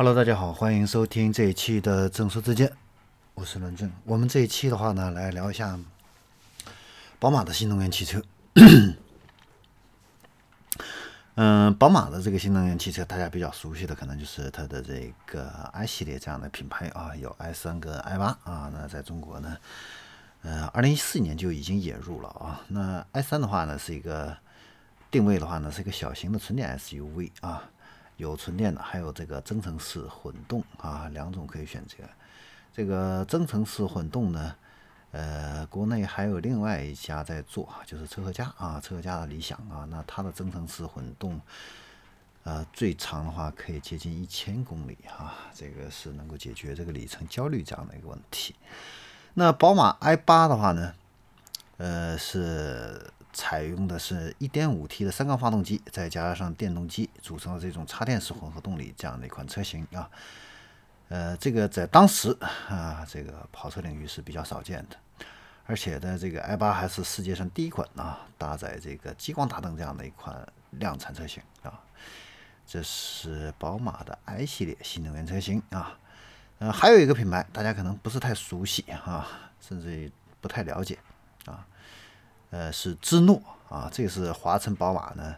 Hello，大家好，欢迎收听这一期的正说之见，我是伦正。我们这一期的话呢，来聊一下宝马的新能源汽车。嗯，宝马的这个新能源汽车，大家比较熟悉的可能就是它的这个 i 系列这样的品牌啊，有 i 三跟 i 八啊。那在中国呢，呃，二零一四年就已经引入了啊。那 i 三的话呢，是一个定位的话呢，是一个小型的纯电 SUV 啊。有纯电的，还有这个增程式混动啊，两种可以选择。这个增程式混动呢，呃，国内还有另外一家在做，就是车和家啊，车和家的理想啊，那它的增程式混动，呃，最长的话可以接近一千公里啊，这个是能够解决这个里程焦虑这样的一个问题。那宝马 i 八的话呢，呃，是。采用的是 1.5T 的三缸发动机，再加上电动机组成的这种插电式混合动力这样的一款车型啊，呃，这个在当时啊，这个跑车领域是比较少见的，而且呢，这个 i8 还是世界上第一款啊搭载这个激光大灯这样的一款量产车型啊，这是宝马的 i 系列新能源车型啊，呃，还有一个品牌大家可能不是太熟悉啊，甚至于不太了解啊。呃，是芝诺啊，这是华晨宝马呢，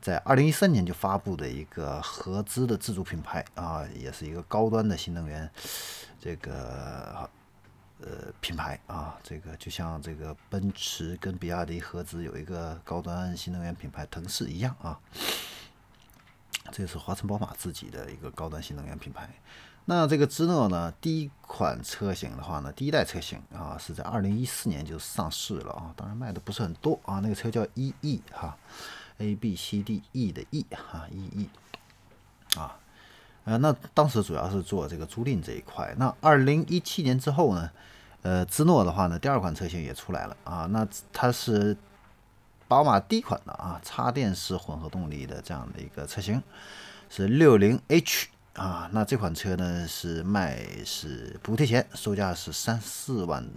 在二零一三年就发布的一个合资的自主品牌啊，也是一个高端的新能源这个呃品牌啊，这个就像这个奔驰跟比亚迪合资有一个高端新能源品牌腾势一样啊，这是华晨宝马自己的一个高端新能源品牌。那这个芝诺呢，第一款车型的话呢，第一代车型啊，是在二零一四年就上市了啊，当然卖的不是很多啊。那个车叫 E E 哈，A B C D E 的 E 哈，E E 啊，呃，那当时主要是做这个租赁这一块。那二零一七年之后呢，呃，芝诺的话呢，第二款车型也出来了啊，那它是宝马第一款的啊，插电式混合动力的这样的一个车型，是六零 H。啊，那这款车呢是卖是补贴前，售价是三四万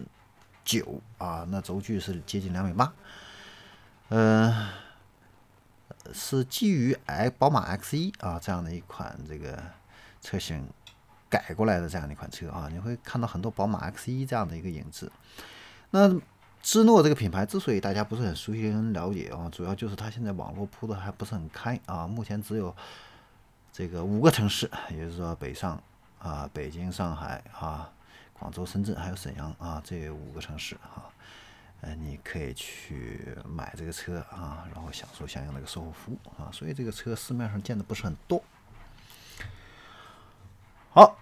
九啊，那轴距是接近两米八，呃，是基于 X 宝马 X 一啊这样的一款这个车型改过来的这样的一款车啊，你会看到很多宝马 X 一这样的一个影子。那芝诺这个品牌之所以大家不是很熟悉、很了解啊，主要就是它现在网络铺的还不是很开啊，目前只有。这个五个城市，也就是说北上啊，北京、上海啊，广州、深圳，还有沈阳啊，这五个城市哈，呃，你可以去买这个车啊，然后享受相应的一个售后服务啊，所以这个车市面上见的不是很多。好，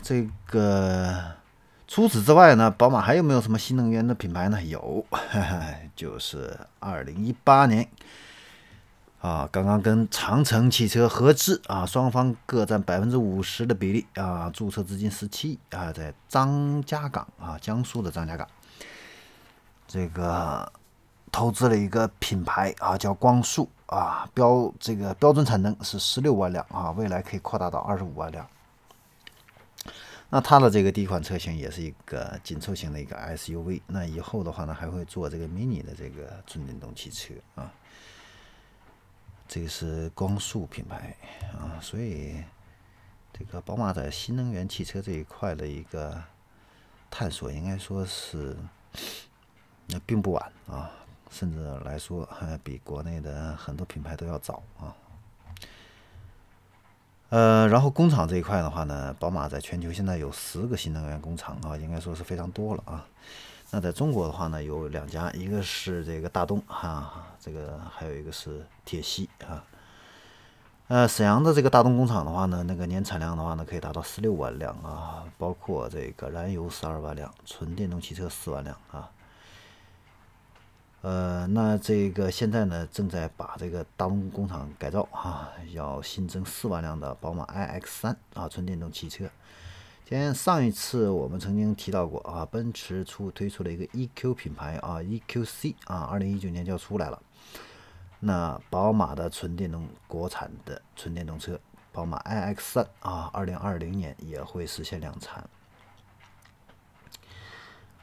这个除此之外呢，宝马还有没有什么新能源的品牌呢？有，就是二零一八年。啊，刚刚跟长城汽车合资啊，双方各占百分之五十的比例啊，注册资金十七亿啊，在张家港啊，江苏的张家港，这个投资了一个品牌啊，叫光速啊，标这个标准产能是十六万辆啊，未来可以扩大到二十五万辆。那它的这个第一款车型也是一个紧凑型的一个 SUV，那以后的话呢，还会做这个 mini 的这个纯电动汽车啊。这个是光速品牌啊，所以这个宝马在新能源汽车这一块的一个探索，应该说是那并不晚啊，甚至来说还比国内的很多品牌都要早啊。呃，然后工厂这一块的话呢，宝马在全球现在有十个新能源工厂啊，应该说是非常多了啊。那在中国的话呢，有两家，一个是这个大东哈，这个还有一个是铁西啊。呃，沈阳的这个大东工厂的话呢，那个年产量的话呢，可以达到十六万辆啊，包括这个燃油十二万辆，纯电动汽车四万辆啊。呃，那这个现在呢，正在把这个大东工厂改造啊，要新增四万辆的宝马 iX 三啊，纯电动汽车。前上一次我们曾经提到过啊，奔驰出推出了一个 EQ 品牌啊，EQC 啊，二零一九年就要出来了。那宝马的纯电动国产的纯电动车，宝马 iX 三啊，二零二零年也会实现量产。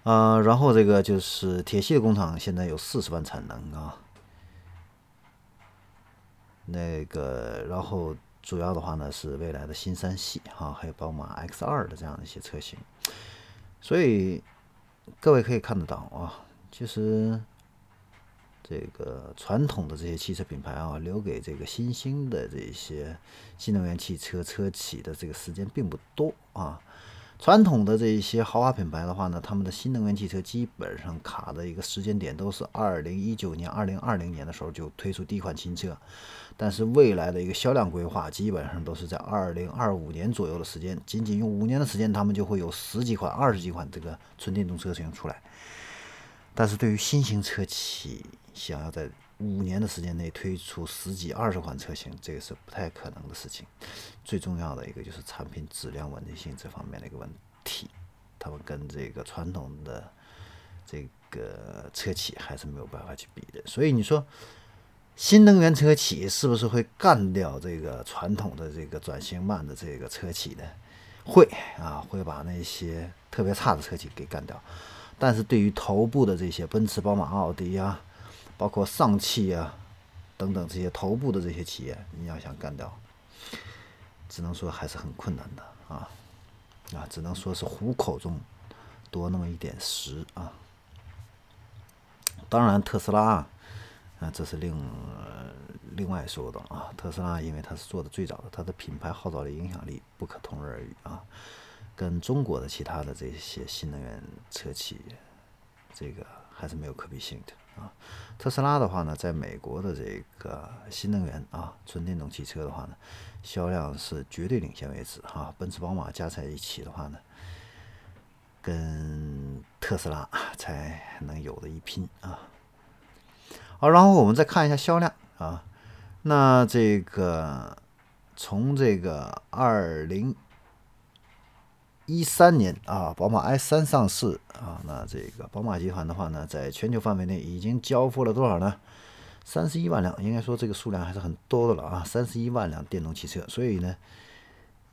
啊，然后这个就是铁西的工厂现在有四十万产能啊。那个，然后主要的话呢是未来的新三系哈，还有宝马 X 二的这样的一些车型。所以各位可以看得到啊，其实这个传统的这些汽车品牌啊，留给这个新兴的这些新能源汽车车企的这个时间并不多啊。传统的这一些豪华品牌的话呢，他们的新能源汽车基本上卡的一个时间点都是二零一九年、二零二零年的时候就推出第一款新车，但是未来的一个销量规划基本上都是在二零二五年左右的时间，仅仅用五年的时间，他们就会有十几款、二十几款这个纯电动车型出来。但是对于新型车企，想要在五年的时间内推出十几二十款车型，这个是不太可能的事情。最重要的一个就是产品质量稳定性这方面的一个问题，他们跟这个传统的这个车企还是没有办法去比的。所以你说，新能源车企是不是会干掉这个传统的这个转型慢的这个车企呢？会啊，会把那些特别差的车企给干掉。但是对于头部的这些奔驰、宝马、奥迪啊。包括上汽啊等等这些头部的这些企业，你要想干掉，只能说还是很困难的啊啊，只能说是虎口中多那么一点食啊。当然，特斯拉啊，这是另另外说的啊。特斯拉因为它是做的最早的，它的品牌号召力、影响力不可同日而语啊，跟中国的其他的这些新能源车企，这个还是没有可比性的。啊，特斯拉的话呢，在美国的这个新能源啊，纯电动汽车的话呢，销量是绝对领先位置哈。奔驰、宝马加在一起的话呢，跟特斯拉才能有的一拼啊。好，然后我们再看一下销量啊，那这个从这个二零。一三年啊，宝马 i 三上市啊，那这个宝马集团的话呢，在全球范围内已经交付了多少呢？三十一万辆，应该说这个数量还是很多的了啊，三十一万辆电动汽车。所以呢，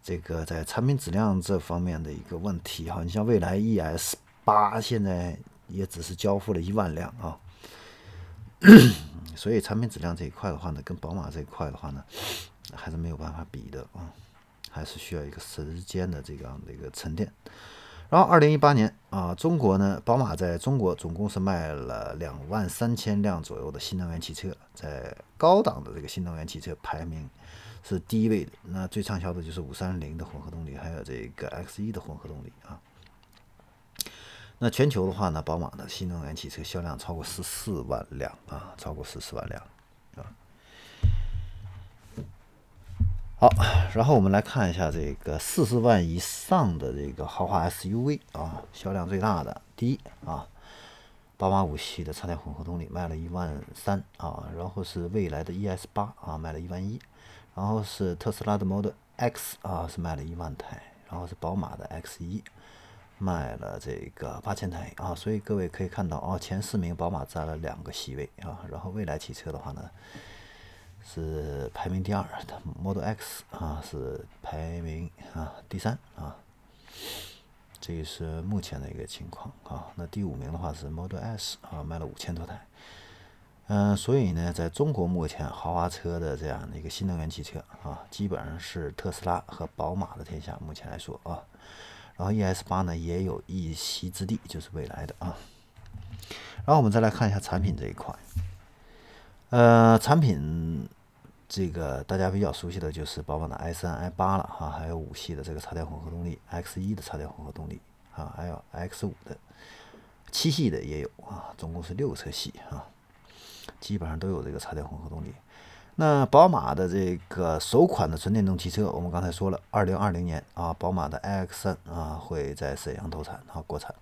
这个在产品质量这方面的一个问题哈，你像蔚来 ES 八现在也只是交付了一万辆啊，所以产品质量这一块的话呢，跟宝马这一块的话呢，还是没有办法比的啊。还是需要一个时间的这样的一个沉淀。然后，二零一八年啊，中国呢，宝马在中国总共是卖了两万三千辆左右的新能源汽车，在高档的这个新能源汽车排名是第一位的。那最畅销的就是五三零的混合动力，还有这个 X 一的混合动力啊。那全球的话呢，宝马的新能源汽车销量超过十四万辆啊，超过十四万辆好，然后我们来看一下这个四十万以上的这个豪华 SUV 啊，销量最大的第一啊，宝马五系的插电混合动力卖了一万三啊，然后是蔚来的 ES 八啊卖了一万一，然后是特斯拉的 Model X 啊是卖了一万台，然后是宝马的 X 一卖了这个八千台啊，所以各位可以看到啊，前四名宝马占了两个席位啊，然后蔚来汽车的话呢。是排名第二的 Model X 啊，是排名啊第三啊，这是目前的一个情况啊。那第五名的话是 Model S 啊，卖了五千多台。嗯，所以呢，在中国目前豪华车的这样的一个新能源汽车啊，基本上是特斯拉和宝马的天下。目前来说啊，然后 ES 八呢也有一席之地，就是未来的啊。然后我们再来看一下产品这一块。呃，产品这个大家比较熟悉的就是宝马的 i 三、i 八了哈，还有五系的这个插电混合动力，X 一的插电混合动力啊，还有 X 五的，七系的也有啊，总共是六个车系啊，基本上都有这个插电混合动力。那宝马的这个首款的纯电动汽车，我们刚才说了，二零二零年啊，宝马的 iX 三啊会在沈阳投产啊，国产。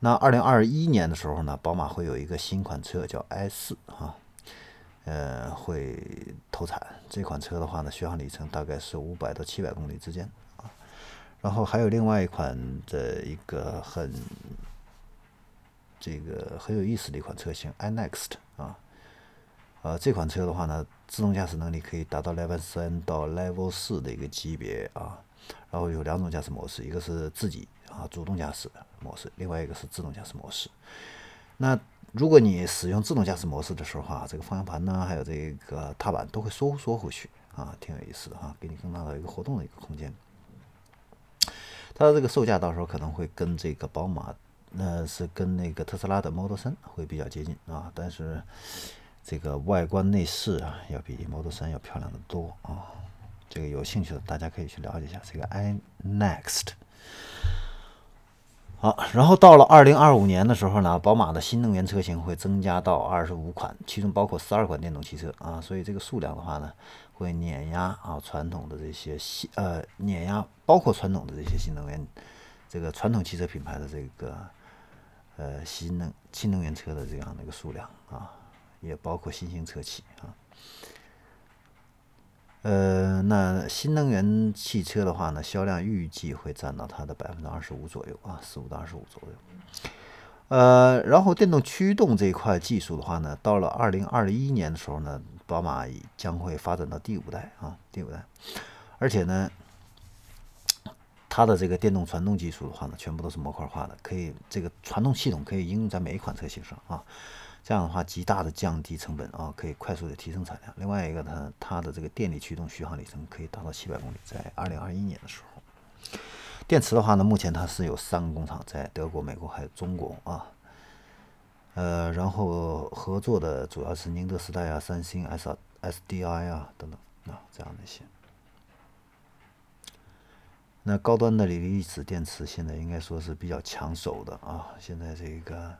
那二零二一年的时候呢，宝马会有一个新款车叫 i 四啊。呃，会投产这款车的话呢，续航里程大概是五百到七百公里之间啊。然后还有另外一款的一个很这个很有意思的一款车型，iNext 啊，呃，这款车的话呢，自动驾驶能力可以达到 Level 三到 Level 四的一个级别啊。然后有两种驾驶模式，一个是自己啊主动驾驶模式，另外一个是自动驾驶模式。那如果你使用自动驾驶模式的时候啊，这个方向盘呢，还有这个踏板都会收缩回去啊，挺有意思的哈，给你更大的一个活动的一个空间。它的这个售价到时候可能会跟这个宝马，那是跟那个特斯拉的 Model 3会比较接近啊，但是这个外观内饰啊，要比 Model 3要漂亮的多啊。这个有兴趣的大家可以去了解一下这个 iNext。好，然后到了二零二五年的时候呢，宝马的新能源车型会增加到二十五款，其中包括十二款电动汽车啊，所以这个数量的话呢，会碾压啊传统的这些新呃碾压包括传统的这些新能源这个传统汽车品牌的这个呃新能新能源车的这样的一个数量啊，也包括新兴车企啊。呃，那新能源汽车的话呢，销量预计会占到它的百分之二十五左右啊，十五到二十五左右。呃，然后电动驱动这一块技术的话呢，到了二零二一年的时候呢，宝马将会发展到第五代啊，第五代，而且呢，它的这个电动传动技术的话呢，全部都是模块化的，可以这个传动系统可以应用在每一款车型上啊。这样的话，极大的降低成本啊，可以快速的提升产量。另外一个呢，它的这个电力驱动续航里程可以达到七百公里，在二零二一年的时候。电池的话呢，目前它是有三个工厂，在德国、美国还有中国啊。呃，然后合作的主要是宁德时代啊、三星、S SDI 啊等等啊这样的一些。那高端的锂离子电池现在应该说是比较抢手的啊，现在这个。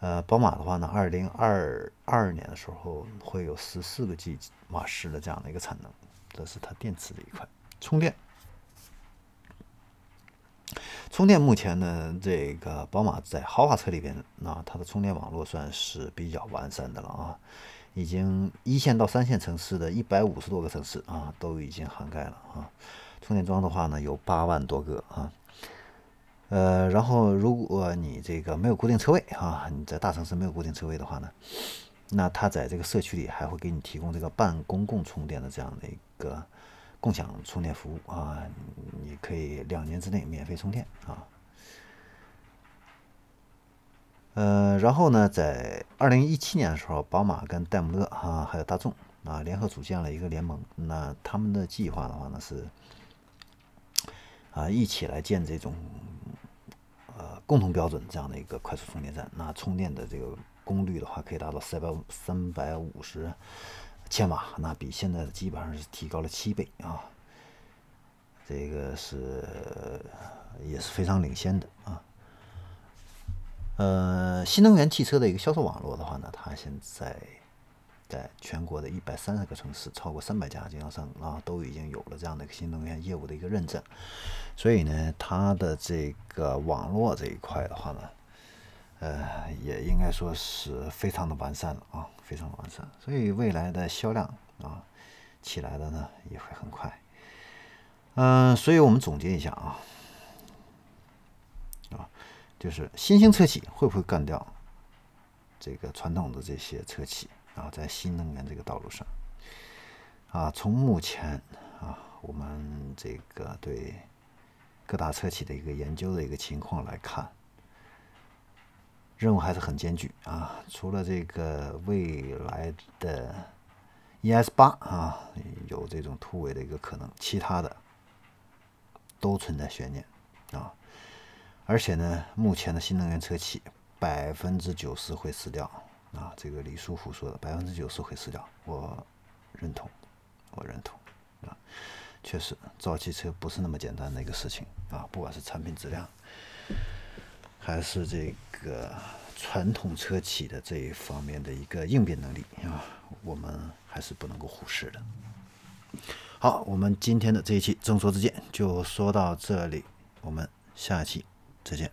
呃，宝马的话呢，二零二二年的时候会有十四个 G 瓦时的这样的一个产能，这是它电池这一块。充电，充电目前呢，这个宝马在豪华车里边，那它的充电网络算是比较完善的了啊，已经一线到三线城市的一百五十多个城市啊，都已经涵盖了啊。充电桩的话呢，有八万多个啊。呃，然后如果你这个没有固定车位啊，你在大城市没有固定车位的话呢，那它在这个社区里还会给你提供这个半公共充电的这样的一个共享充电服务啊，你可以两年之内免费充电啊。呃，然后呢，在二零一七年的时候，宝马跟戴姆勒啊还有大众啊联合组建了一个联盟，那他们的计划的话呢是啊一起来建这种。共同标准这样的一个快速充电站，那充电的这个功率的话，可以达到三百三百五十千瓦，那比现在的基本上是提高了七倍啊。这个是也是非常领先的啊。呃，新能源汽车的一个销售网络的话呢，它现在。在全国的一百三十个城市，超过三百家经销商啊，都已经有了这样的一个新能源业务的一个认证。所以呢，它的这个网络这一块的话呢，呃，也应该说是非常的完善了啊，非常的完善。所以未来的销量啊，起来的呢也会很快。嗯，所以我们总结一下啊，啊，就是新兴车企会不会干掉这个传统的这些车企？啊，在新能源这个道路上，啊，从目前啊，我们这个对各大车企的一个研究的一个情况来看，任务还是很艰巨啊。除了这个未来的 ES 八啊有这种突围的一个可能，其他的都存在悬念啊。而且呢，目前的新能源车企百分之九十会死掉。啊，这个李书福说的百分之九十会死掉，我认同，我认同啊，确实造汽车不是那么简单的一个事情啊，不管是产品质量，还是这个传统车企的这一方面的一个应变能力啊，我们还是不能够忽视的。好，我们今天的这一期正说之见就说到这里，我们下期再见。